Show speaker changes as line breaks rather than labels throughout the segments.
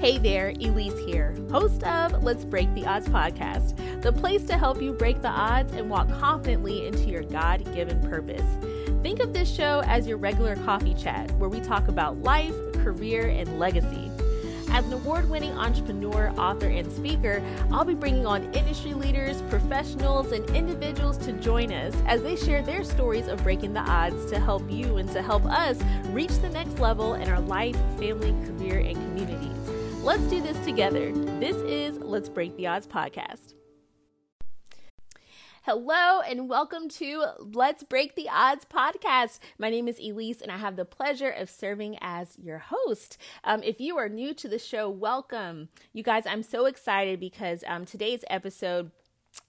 Hey there, Elise here, host of Let's Break the Odds podcast, the place to help you break the odds and walk confidently into your God given purpose. Think of this show as your regular coffee chat where we talk about life, career, and legacy. As an award winning entrepreneur, author, and speaker, I'll be bringing on industry leaders, professionals, and individuals to join us as they share their stories of breaking the odds to help you and to help us reach the next level in our life, family, career, and communities. Let's do this together. This is Let's Break the Odds podcast. Hello and welcome to Let's Break the Odds podcast. My name is Elise and I have the pleasure of serving as your host. Um, if you are new to the show, welcome. You guys, I'm so excited because um, today's episode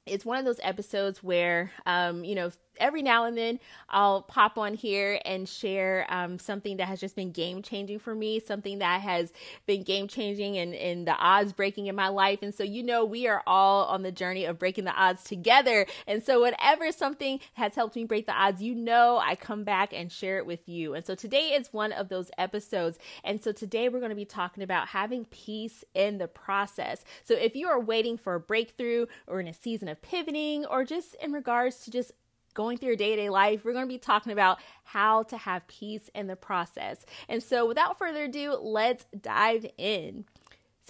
is one of those episodes where, um, you know, every now and then I'll pop on here and share um, something that has just been game changing for me, something that has been game changing and, and the odds breaking in my life. And so, you know, we are all on the journey of breaking the odds together. And so, whatever something has helped me break the odds, you know, I come back and share it with you. And so, today is one of those episodes. And so, today we're going to be talking about having peace in the process. So, if you are waiting for a breakthrough or in a season of pivoting or just in regards to just going through your day to day life, we're going to be talking about how to have peace in the process. And so, without further ado, let's dive in.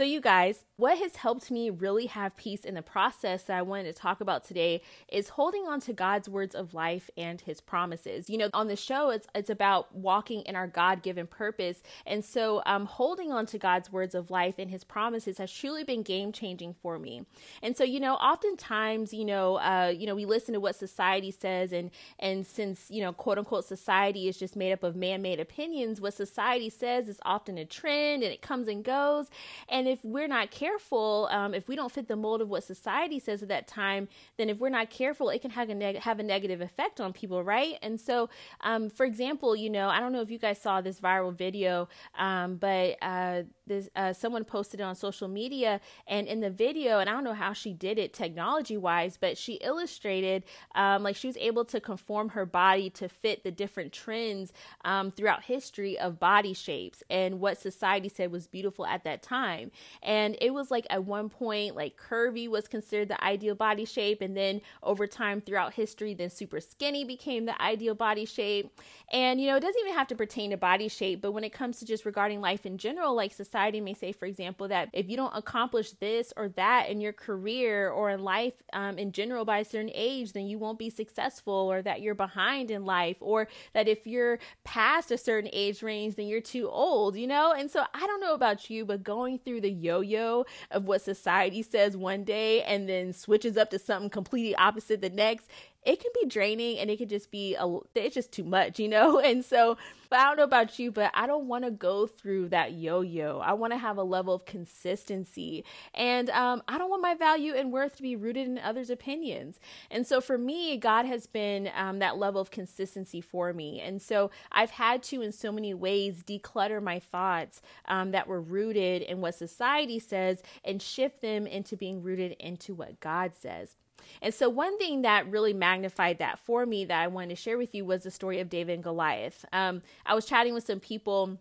So, you guys, what has helped me really have peace in the process that I wanted to talk about today is holding on to God's words of life and his promises. You know, on the show, it's it's about walking in our God-given purpose. And so um holding on to God's words of life and his promises has truly been game-changing for me. And so, you know, oftentimes, you know, uh, you know, we listen to what society says and and since, you know, quote unquote society is just made up of man-made opinions, what society says is often a trend and it comes and goes. And if we're not careful um, if we don't fit the mold of what society says at that time, then if we're not careful, it can have a, neg- have a negative effect on people, right? And so, um, for example, you know, I don't know if you guys saw this viral video, um, but uh, this uh, someone posted it on social media, and in the video, and I don't know how she did it technology wise, but she illustrated um, like she was able to conform her body to fit the different trends um, throughout history of body shapes and what society said was beautiful at that time, and it was like at one point like curvy was considered the ideal body shape. And then over time throughout history then super skinny became the ideal body shape. And you know it doesn't even have to pertain to body shape but when it comes to just regarding life in general like society may say for example that if you don't accomplish this or that in your career or in life um, in general by a certain age then you won't be successful or that you're behind in life or that if you're past a certain age range then you're too old you know? And so i don't know about you but going through the yo-yo of what society says one day and then switches up to something completely opposite the next it can be draining and it can just be a it's just too much you know? And so but i don't know about you but i don't want to go through that yo-yo. I want to have a level of consistency. And um, i don't want my value and worth to be rooted in others opinions. And so for me god has been um, that level of consistency for me. And so i've had to in so many ways declutter my thoughts um, that were rooted in what society says and shift them into being rooted into what god says and so, one thing that really magnified that for me that I wanted to share with you was the story of David and Goliath. Um, I was chatting with some people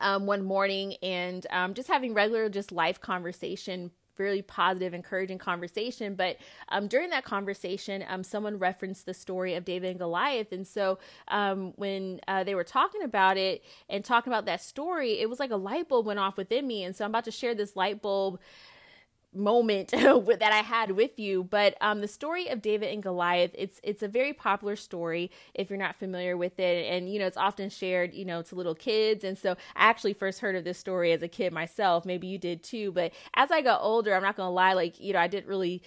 um, one morning and um, just having regular, just life conversation really positive, encouraging conversation. But um, during that conversation, um, someone referenced the story of David and Goliath. And so um, when uh, they were talking about it and talking about that story, it was like a light bulb went off within me. And so I'm about to share this light bulb moment that I had with you. But um, the story of David and Goliath, it's it's a very popular story if you're not familiar with it, and you know it's often shared, you know, to little kids. And so I actually first heard of this story as a kid myself. Maybe you did too. But as I got older, I'm not gonna lie, like you know, I didn't really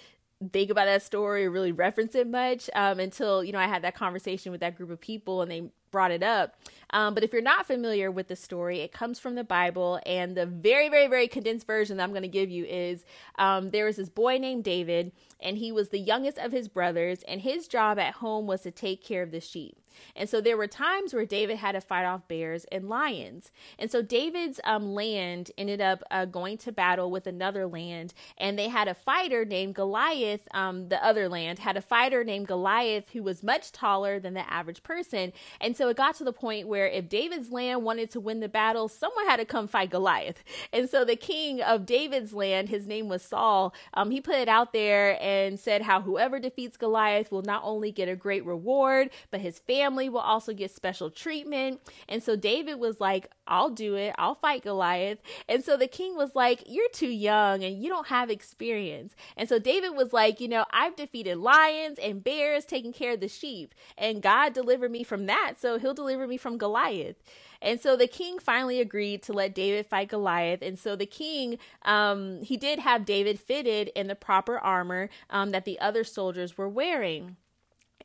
think about that story or really reference it much um, until you know I had that conversation with that group of people and they brought it up. Um, but if you're not familiar with the story, it comes from the Bible, and the very, very, very condensed version that I'm going to give you is um, there was this boy named David, and he was the youngest of his brothers, and his job at home was to take care of the sheep. And so there were times where David had to fight off bears and lions. And so David's um, land ended up uh, going to battle with another land, and they had a fighter named Goliath. Um, the other land had a fighter named Goliath who was much taller than the average person. And so it got to the point where if David's land wanted to win the battle, someone had to come fight Goliath. And so the king of David's land, his name was Saul, um, he put it out there and said how whoever defeats Goliath will not only get a great reward, but his family will also get special treatment. And so David was like, I'll do it. I'll fight Goliath. And so the king was like, You're too young and you don't have experience. And so David was like, You know, I've defeated lions and bears taking care of the sheep, and God delivered me from that. So he'll deliver me from Goliath. And so the king finally agreed to let David fight Goliath. And so the king, um, he did have David fitted in the proper armor um, that the other soldiers were wearing.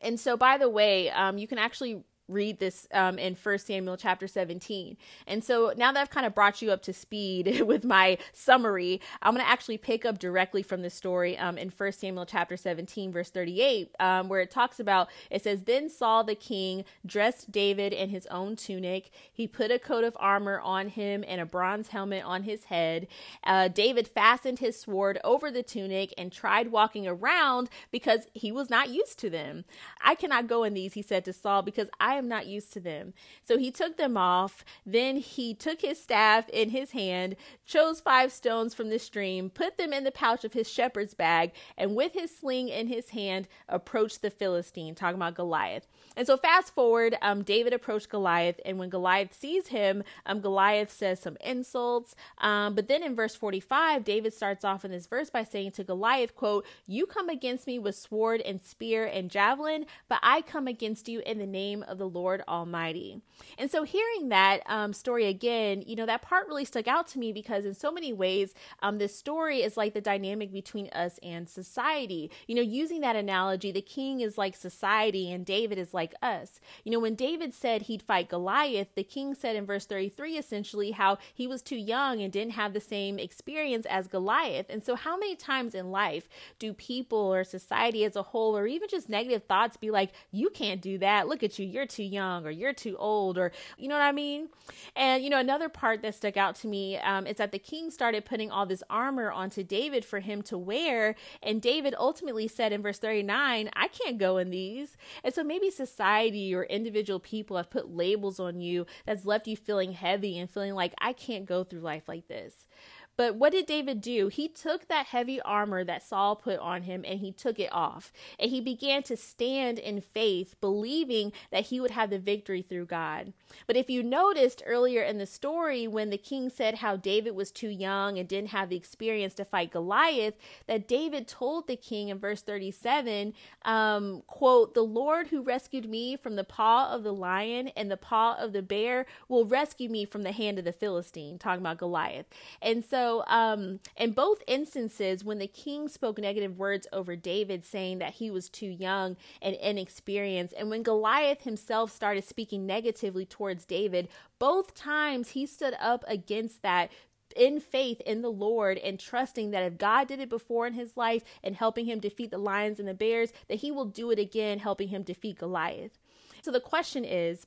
And so, by the way, um, you can actually read this um, in First Samuel chapter 17. And so now that I've kind of brought you up to speed with my summary, I'm going to actually pick up directly from the story um, in First Samuel chapter 17, verse 38, um, where it talks about it says, Then Saul the king dressed David in his own tunic. He put a coat of armor on him and a bronze helmet on his head. Uh, David fastened his sword over the tunic and tried walking around because he was not used to them. I cannot go in these, he said to Saul, because I am not used to them. So he took them off. Then he took his staff in his hand, chose five stones from the stream, put them in the pouch of his shepherd's bag, and with his sling in his hand, approached the Philistine, talking about Goliath. And so fast forward, um, David approached Goliath, and when Goliath sees him, um, Goliath says some insults. Um, but then in verse 45, David starts off in this verse by saying to Goliath, quote, You come against me with sword and spear and javelin, but I come against you in the name of the Lord Almighty. And so hearing that um, story again, you know, that part really stuck out to me because in so many ways, um, this story is like the dynamic between us and society. You know, using that analogy, the king is like society and David is like us. You know, when David said he'd fight Goliath, the king said in verse 33 essentially how he was too young and didn't have the same experience as Goliath. And so, how many times in life do people or society as a whole, or even just negative thoughts, be like, you can't do that? Look at you, you're too young, or you're too old, or you know what I mean? And, you know, another part that stuck out to me um, is that the king started putting all this armor onto David for him to wear. And David ultimately said in verse 39, I can't go in these. And so maybe society or individual people have put labels on you that's left you feeling heavy and feeling like I can't go through life like this. But what did David do? He took that heavy armor that Saul put on him and he took it off. And he began to stand in faith, believing that he would have the victory through God. But if you noticed earlier in the story, when the king said how David was too young and didn't have the experience to fight Goliath, that David told the king in verse 37, um, quote, The Lord who rescued me from the paw of the lion and the paw of the bear will rescue me from the hand of the Philistine, talking about Goliath. And so so, um, in both instances, when the king spoke negative words over David, saying that he was too young and inexperienced, and when Goliath himself started speaking negatively towards David, both times he stood up against that in faith in the Lord and trusting that if God did it before in his life and helping him defeat the lions and the bears, that he will do it again, helping him defeat Goliath. So the question is,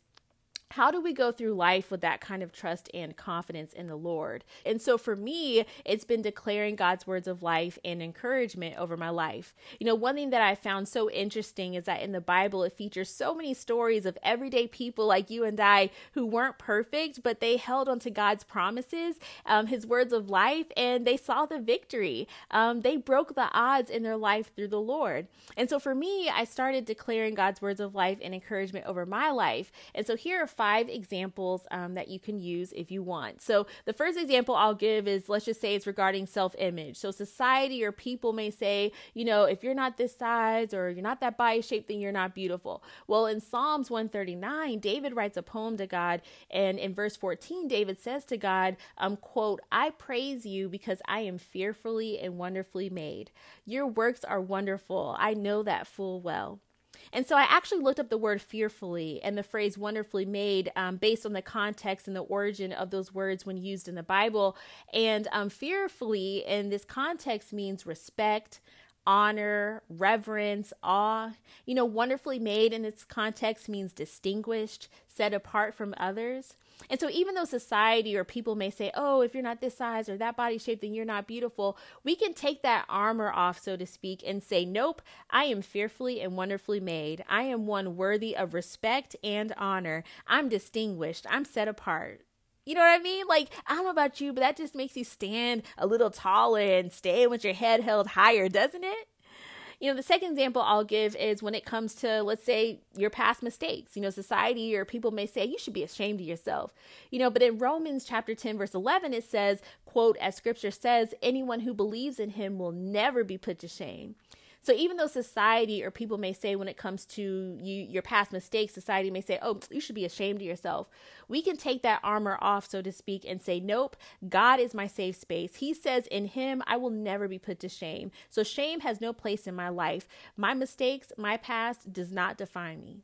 how do we go through life with that kind of trust and confidence in the Lord? And so for me, it's been declaring God's words of life and encouragement over my life. You know, one thing that I found so interesting is that in the Bible, it features so many stories of everyday people like you and I who weren't perfect, but they held onto God's promises, um, His words of life, and they saw the victory. Um, they broke the odds in their life through the Lord. And so for me, I started declaring God's words of life and encouragement over my life. And so here are five examples um, that you can use if you want. So, the first example I'll give is let's just say it's regarding self image. So, society or people may say, you know, if you're not this size or you're not that body shape, then you're not beautiful. Well, in Psalms 139, David writes a poem to God, and in verse 14, David says to God, um, quote, I praise you because I am fearfully and wonderfully made. Your works are wonderful. I know that full well. And so I actually looked up the word fearfully and the phrase wonderfully made um, based on the context and the origin of those words when used in the Bible. And um, fearfully in this context means respect, honor, reverence, awe. You know, wonderfully made in its context means distinguished, set apart from others. And so, even though society or people may say, oh, if you're not this size or that body shape, then you're not beautiful, we can take that armor off, so to speak, and say, nope, I am fearfully and wonderfully made. I am one worthy of respect and honor. I'm distinguished. I'm set apart. You know what I mean? Like, I don't know about you, but that just makes you stand a little taller and stay with your head held higher, doesn't it? You know, the second example I'll give is when it comes to, let's say, your past mistakes. You know, society or people may say you should be ashamed of yourself. You know, but in Romans chapter 10, verse 11, it says, quote, as scripture says, anyone who believes in him will never be put to shame. So even though society or people may say when it comes to you your past mistakes, society may say, "Oh, you should be ashamed of yourself." We can take that armor off, so to speak, and say, "Nope, God is my safe space. He says in him I will never be put to shame." So shame has no place in my life. My mistakes, my past does not define me.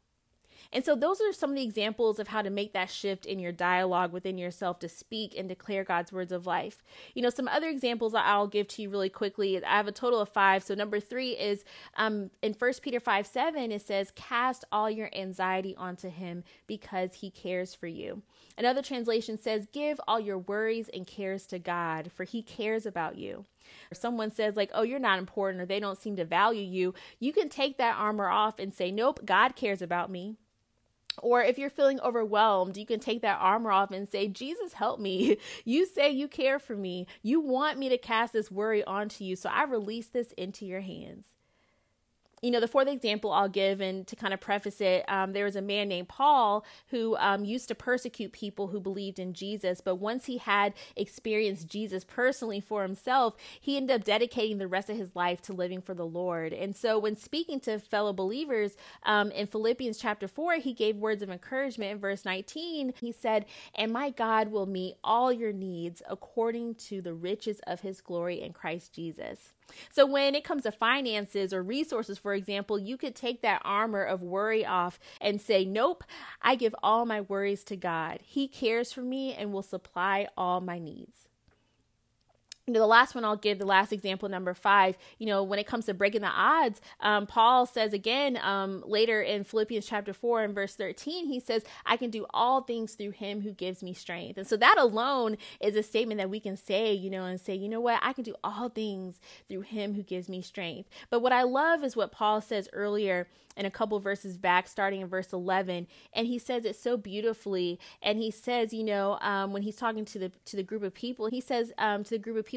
And so, those are some of the examples of how to make that shift in your dialogue within yourself to speak and declare God's words of life. You know, some other examples I'll give to you really quickly. I have a total of five. So, number three is um, in 1 Peter 5 7, it says, Cast all your anxiety onto him because he cares for you. Another translation says, Give all your worries and cares to God, for he cares about you. If someone says, like, oh, you're not important or they don't seem to value you, you can take that armor off and say, Nope, God cares about me. Or if you're feeling overwhelmed, you can take that armor off and say, Jesus, help me. You say you care for me. You want me to cast this worry onto you. So I release this into your hands you know, the fourth example I'll give, and to kind of preface it, um, there was a man named Paul who um, used to persecute people who believed in Jesus. But once he had experienced Jesus personally for himself, he ended up dedicating the rest of his life to living for the Lord. And so, when speaking to fellow believers um, in Philippians chapter 4, he gave words of encouragement. In verse 19, he said, And my God will meet all your needs according to the riches of his glory in Christ Jesus. So, when it comes to finances or resources, for example, you could take that armor of worry off and say, Nope, I give all my worries to God. He cares for me and will supply all my needs you know, the last one I'll give, the last example, number five, you know, when it comes to breaking the odds, um, Paul says again um, later in Philippians chapter 4 and verse 13, he says, I can do all things through him who gives me strength. And so that alone is a statement that we can say, you know, and say, you know what, I can do all things through him who gives me strength. But what I love is what Paul says earlier in a couple verses back, starting in verse 11, and he says it so beautifully. And he says, you know, um, when he's talking to the to the group of people, he says um, to the group of people,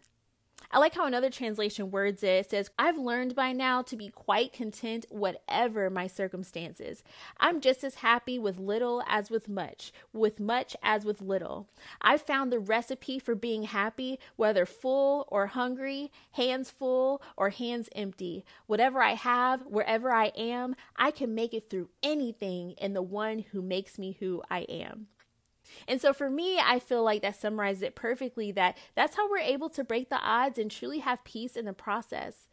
I like how another translation words it. Says, I've learned by now to be quite content whatever my circumstances. I'm just as happy with little as with much, with much as with little. I've found the recipe for being happy, whether full or hungry, hands full or hands empty. Whatever I have, wherever I am, I can make it through anything in the one who makes me who I am. And so for me, I feel like that summarizes it perfectly that that's how we're able to break the odds and truly have peace in the process.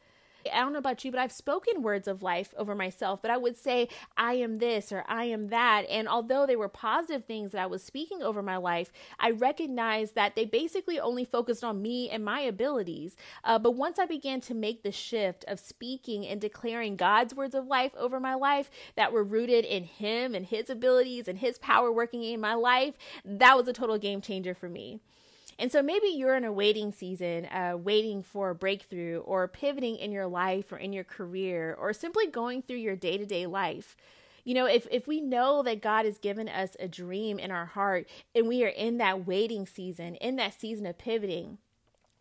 I don't know about you, but I've spoken words of life over myself, but I would say, I am this or I am that. And although they were positive things that I was speaking over my life, I recognized that they basically only focused on me and my abilities. Uh, but once I began to make the shift of speaking and declaring God's words of life over my life that were rooted in Him and His abilities and His power working in my life, that was a total game changer for me. And so maybe you're in a waiting season, uh, waiting for a breakthrough or pivoting in your life or in your career or simply going through your day to day life. You know, if, if we know that God has given us a dream in our heart and we are in that waiting season, in that season of pivoting,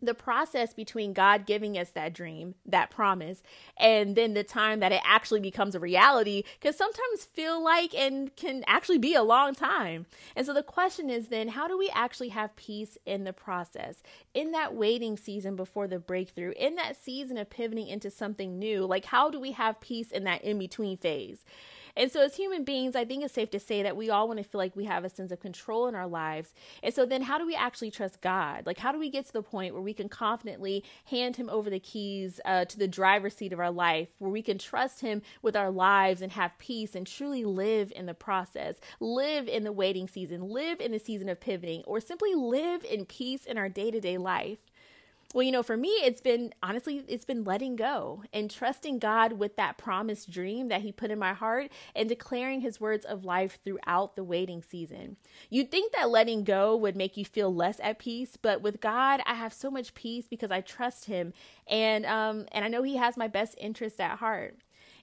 the process between God giving us that dream, that promise, and then the time that it actually becomes a reality can sometimes feel like and can actually be a long time. And so the question is then, how do we actually have peace in the process, in that waiting season before the breakthrough, in that season of pivoting into something new? Like, how do we have peace in that in between phase? And so, as human beings, I think it's safe to say that we all want to feel like we have a sense of control in our lives. And so, then how do we actually trust God? Like, how do we get to the point where we can confidently hand Him over the keys uh, to the driver's seat of our life, where we can trust Him with our lives and have peace and truly live in the process, live in the waiting season, live in the season of pivoting, or simply live in peace in our day to day life? Well, you know, for me, it's been honestly, it's been letting go and trusting God with that promised dream that He put in my heart and declaring His words of life throughout the waiting season. You'd think that letting go would make you feel less at peace, but with God, I have so much peace because I trust Him and um and I know He has my best interest at heart.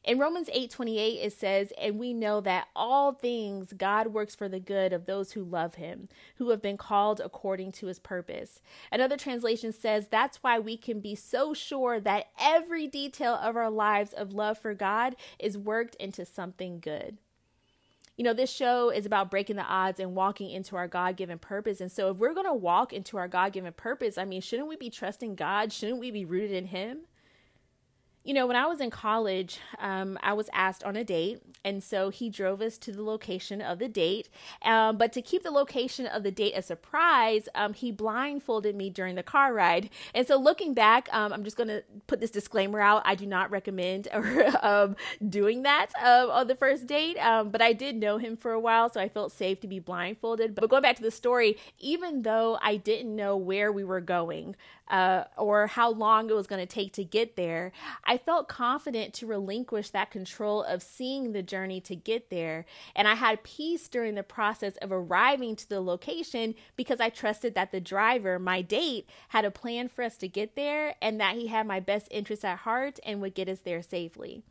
In Romans 8:28 it says, "And we know that all things God works for the good of those who love him, who have been called according to his purpose." Another translation says, "That's why we can be so sure that every detail of our lives of love for God is worked into something good." you know, this show is about breaking the odds and walking into our God given purpose. And so, if we're going to walk into our God given purpose, I mean, shouldn't we be trusting God? Shouldn't we be rooted in Him? You know, when I was in college, um, I was asked on a date, and so he drove us to the location of the date. Um, but to keep the location of the date a surprise, um, he blindfolded me during the car ride. And so, looking back, um, I'm just going to put this disclaimer out: I do not recommend um, doing that uh, on the first date. Um, but I did know him for a while, so I felt safe to be blindfolded. But going back to the story, even though I didn't know where we were going, uh, or how long it was going to take to get there, I felt confident to relinquish that control of seeing the journey to get there. And I had peace during the process of arriving to the location because I trusted that the driver, my date, had a plan for us to get there and that he had my best interests at heart and would get us there safely.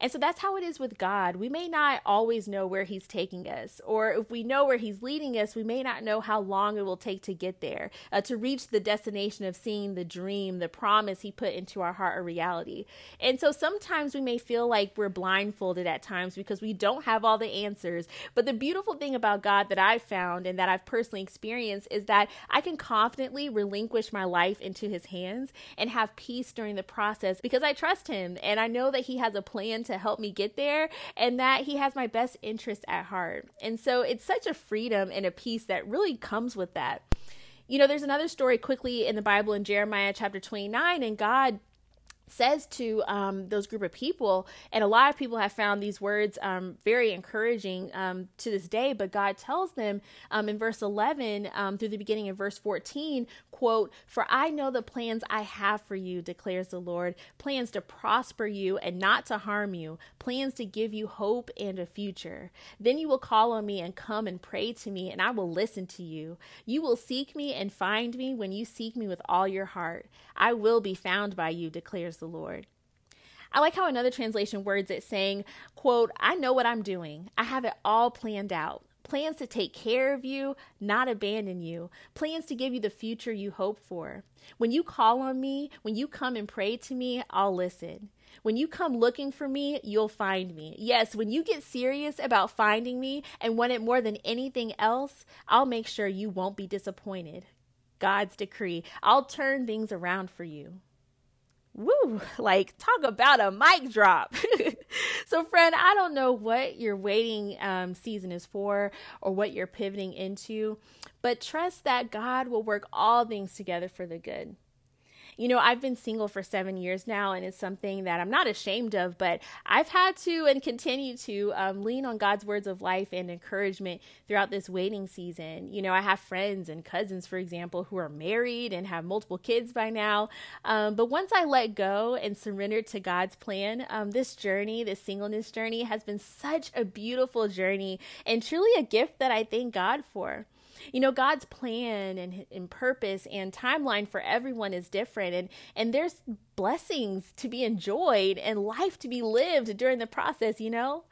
And so that's how it is with God. We may not always know where He's taking us, or if we know where He's leading us, we may not know how long it will take to get there, uh, to reach the destination of seeing the dream, the promise He put into our heart a reality. And so sometimes we may feel like we're blindfolded at times because we don't have all the answers. But the beautiful thing about God that I've found and that I've personally experienced is that I can confidently relinquish my life into His hands and have peace during the process because I trust Him and I know that He has a plan to help me get there and that he has my best interest at heart. And so it's such a freedom and a peace that really comes with that. You know, there's another story quickly in the Bible in Jeremiah chapter 29, and God says to um, those group of people and a lot of people have found these words um, very encouraging um, to this day but god tells them um, in verse 11 um, through the beginning of verse 14 quote for i know the plans i have for you declares the lord plans to prosper you and not to harm you plans to give you hope and a future. Then you will call on me and come and pray to me and i will listen to you. You will seek me and find me when you seek me with all your heart. I will be found by you declares the Lord. I like how another translation words it saying, quote, I know what I'm doing. I have it all planned out. Plans to take care of you, not abandon you. Plans to give you the future you hope for. When you call on me, when you come and pray to me, I'll listen. When you come looking for me, you'll find me. Yes, when you get serious about finding me and want it more than anything else, I'll make sure you won't be disappointed. God's decree. I'll turn things around for you woo, like talk about a mic drop. so, friend, I don't know what your waiting um, season is for or what you're pivoting into, but trust that God will work all things together for the good you know, I've been single for seven years now, and it's something that I'm not ashamed of, but I've had to and continue to um, lean on God's words of life and encouragement throughout this waiting season. You know, I have friends and cousins, for example, who are married and have multiple kids by now. Um, but once I let go and surrendered to God's plan, um, this journey, this singleness journey, has been such a beautiful journey and truly a gift that I thank God for you know god's plan and, and purpose and timeline for everyone is different and and there's blessings to be enjoyed and life to be lived during the process you know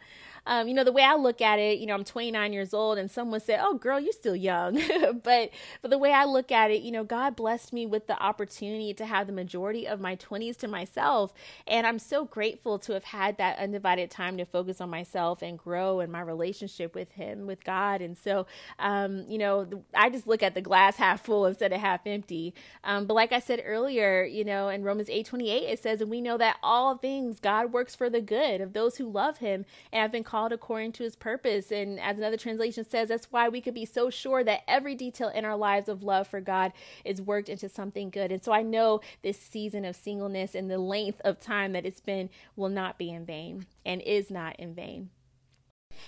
um, you know, the way I look at it, you know, I'm 29 years old and someone said, Oh, girl, you're still young. but, but the way I look at it, you know, God blessed me with the opportunity to have the majority of my 20s to myself. And I'm so grateful to have had that undivided time to focus on myself and grow in my relationship with Him, with God. And so, um, you know, I just look at the glass half full instead of half empty. Um, but like I said earlier, you know, in Romans 8 28, it says, And we know that all things God works for the good of those who love Him and have been called called according to his purpose. And as another translation says, that's why we could be so sure that every detail in our lives of love for God is worked into something good. And so I know this season of singleness and the length of time that it's been will not be in vain and is not in vain.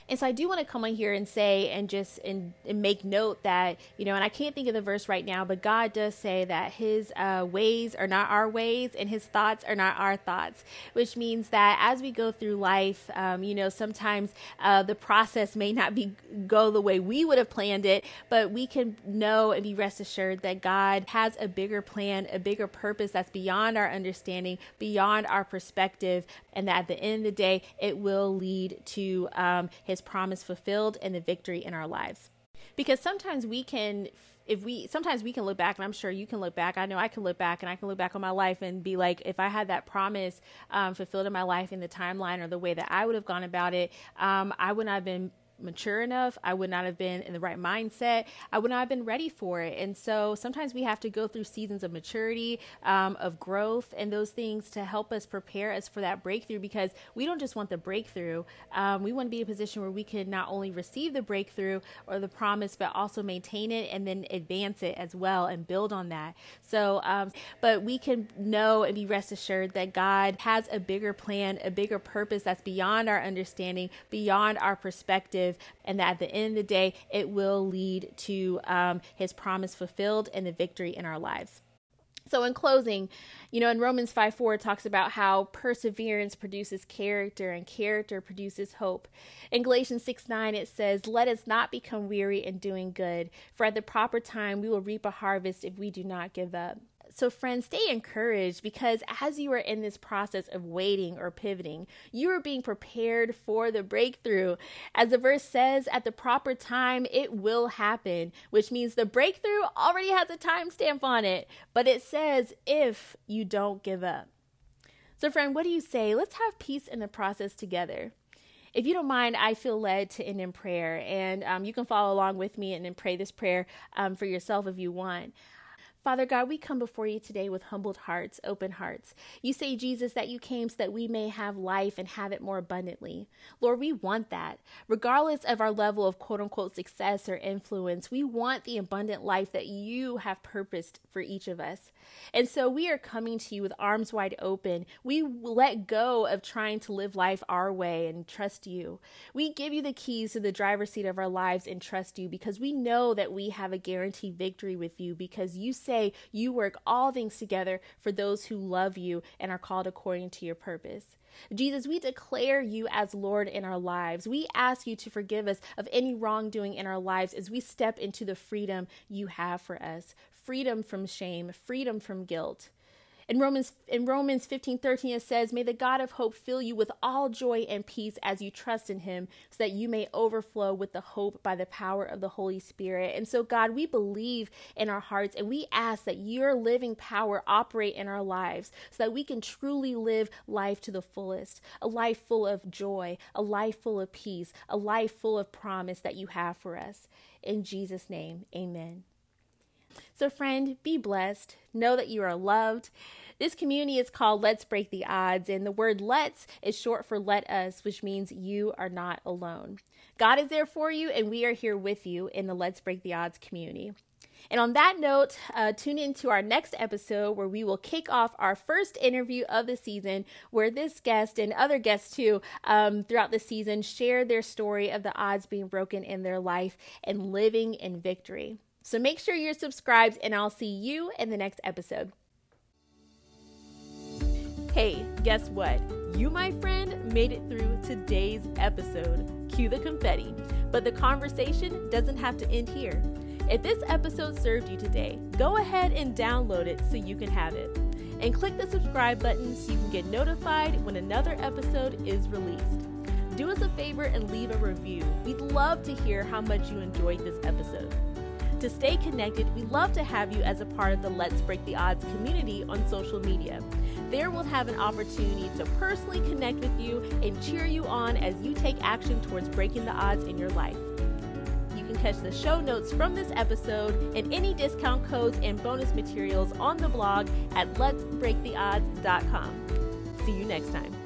And so I do want to come on here and say and just and, and, make note that you know, and I can't think of the verse right now, but God does say that His uh, ways are not our ways and His thoughts are not our thoughts, which means that as we go through life, um, you know, sometimes uh, the process may not be go the way we would have planned it, but we can know and be rest assured that God has a bigger plan, a bigger purpose that's beyond our understanding, beyond our perspective, and that at the end of the day, it will lead to um, his promise fulfilled and the victory in our lives. Because sometimes we can if we sometimes we can look back and i'm sure you can look back i know i can look back and i can look back on my life and be like if i had that promise um, fulfilled in my life in the timeline or the way that i would have gone about it um, i would not have been mature enough. I would not have been in the right mindset. I would not have been ready for it. And so sometimes we have to go through seasons of maturity, um, of growth, and those things to help us prepare us for that breakthrough because we don't just want the breakthrough. Um, we want to be in a position where we can not only receive the breakthrough or the promise, but also maintain it and then advance it as well and build on that. So, um, but we can know and be rest assured that God has a bigger plan, a bigger purpose that's beyond our understanding, beyond our perspective and that at the end of the day, it will lead to um, his promise fulfilled and the victory in our lives. So, in closing, you know, in Romans 5 4, it talks about how perseverance produces character and character produces hope. In Galatians 6 9, it says, Let us not become weary in doing good, for at the proper time we will reap a harvest if we do not give up. So, friends, stay encouraged because as you are in this process of waiting or pivoting, you are being prepared for the breakthrough. As the verse says, at the proper time, it will happen, which means the breakthrough already has a timestamp on it, but it says, if you don't give up. So, friend, what do you say? Let's have peace in the process together if you don't mind, I feel led to end in prayer, and um, you can follow along with me and then pray this prayer um, for yourself if you want. Father God, we come before you today with humbled hearts, open hearts. You say, Jesus, that you came so that we may have life and have it more abundantly. Lord, we want that. Regardless of our level of quote unquote success or influence, we want the abundant life that you have purposed for each of us. And so we are coming to you with arms wide open. We let go of trying to live life our way and trust you. We give you the keys to the driver's seat of our lives and trust you because we know that we have a guaranteed victory with you because you say, you work all things together for those who love you and are called according to your purpose. Jesus, we declare you as Lord in our lives. We ask you to forgive us of any wrongdoing in our lives as we step into the freedom you have for us freedom from shame, freedom from guilt. In Romans in Romans 15, 13, it says, May the God of hope fill you with all joy and peace as you trust in him, so that you may overflow with the hope by the power of the Holy Spirit. And so, God, we believe in our hearts and we ask that your living power operate in our lives so that we can truly live life to the fullest, a life full of joy, a life full of peace, a life full of promise that you have for us. In Jesus' name, amen. So, friend, be blessed. Know that you are loved. This community is called Let's Break the Odds, and the word let's is short for let us, which means you are not alone. God is there for you, and we are here with you in the Let's Break the Odds community. And on that note, uh, tune in to our next episode where we will kick off our first interview of the season, where this guest and other guests too um, throughout the season share their story of the odds being broken in their life and living in victory. So make sure you're subscribed, and I'll see you in the next episode. Hey, guess what? You, my friend, made it through today's episode. Cue the confetti. But the conversation doesn't have to end here. If this episode served you today, go ahead and download it so you can have it. And click the subscribe button so you can get notified when another episode is released. Do us a favor and leave a review. We'd love to hear how much you enjoyed this episode. To stay connected, we love to have you as a part of the Let's Break the Odds community on social media. There we'll have an opportunity to personally connect with you and cheer you on as you take action towards breaking the odds in your life. You can catch the show notes from this episode and any discount codes and bonus materials on the blog at letsbreaktheodds.com. See you next time.